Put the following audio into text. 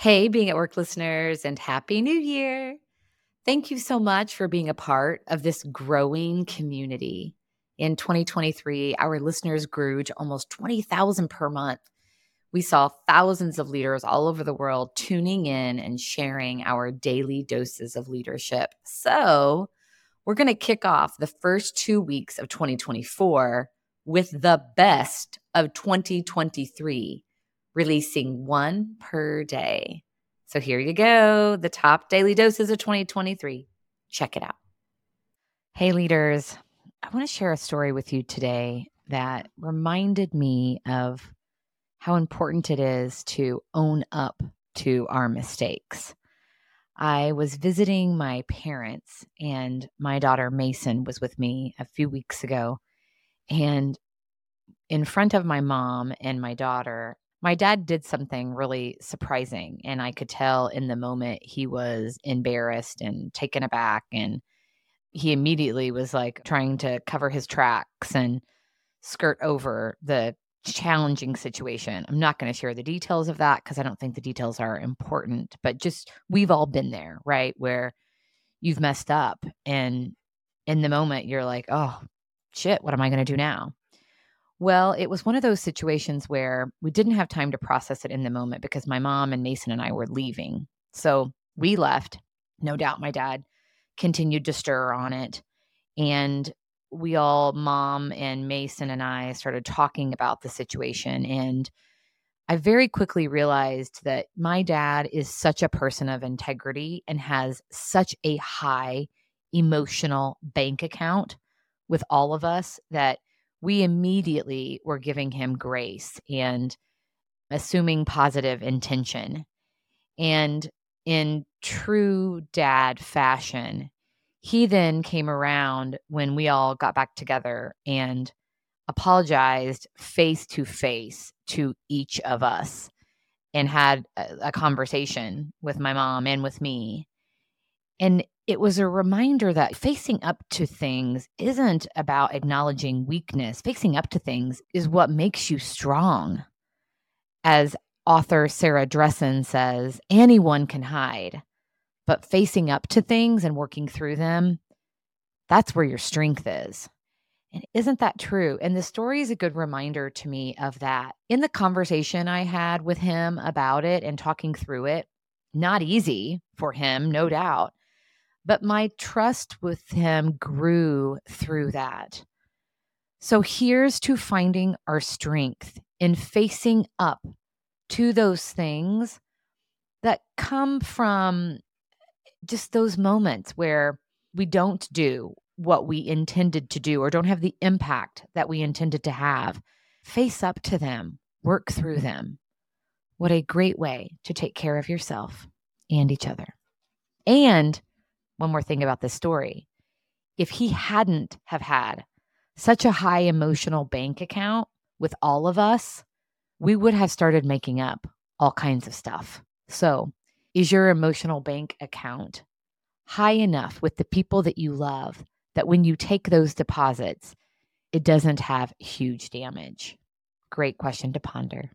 Hey, being at work listeners, and Happy New Year. Thank you so much for being a part of this growing community. In 2023, our listeners grew to almost 20,000 per month. We saw thousands of leaders all over the world tuning in and sharing our daily doses of leadership. So, we're going to kick off the first two weeks of 2024 with the best of 2023 releasing one per day. So here you go the top daily doses of 2023. Check it out. Hey, leaders, I want to share a story with you today that reminded me of how important it is to own up to our mistakes. I was visiting my parents, and my daughter Mason was with me a few weeks ago. And in front of my mom and my daughter, my dad did something really surprising and i could tell in the moment he was embarrassed and taken aback and he immediately was like trying to cover his tracks and skirt over the challenging situation. I'm not going to share the details of that because i don't think the details are important but just we've all been there right where you've messed up and in the moment you're like oh shit what am i going to do now well, it was one of those situations where we didn't have time to process it in the moment because my mom and Mason and I were leaving. So we left. No doubt my dad continued to stir on it. And we all, mom and Mason and I, started talking about the situation. And I very quickly realized that my dad is such a person of integrity and has such a high emotional bank account with all of us that we immediately were giving him grace and assuming positive intention. And in true dad fashion, he then came around when we all got back together and apologized face to face to each of us and had a, a, conversation with my mom and with me. And it was a reminder that facing up to things isn't about acknowledging weakness. Facing up to things is what makes you strong. As author Sarah Dessen says, anyone can hide, but facing up to things and working through them, that's where your strength is. And isn't that true? And the story is a good reminder to me of that. In the conversation I had with him about it and talking through it, not easy for him, no doubt but my trust with him grew through that. So here's to finding our strength in facing up to those things that come from just those moments where we don't do what we intended to do or don't have the impact that we intended to have. Face up to them, work through them. What a great way to take care of yourself and each other. And one more thing about this story. If he hadn't have had such a high emotional bank account with all of us, we would have started making up all kinds of stuff. So, is your emotional bank account high enough with the people that you love that when you take those deposits, it doesn't have huge damage? Great question to ponder.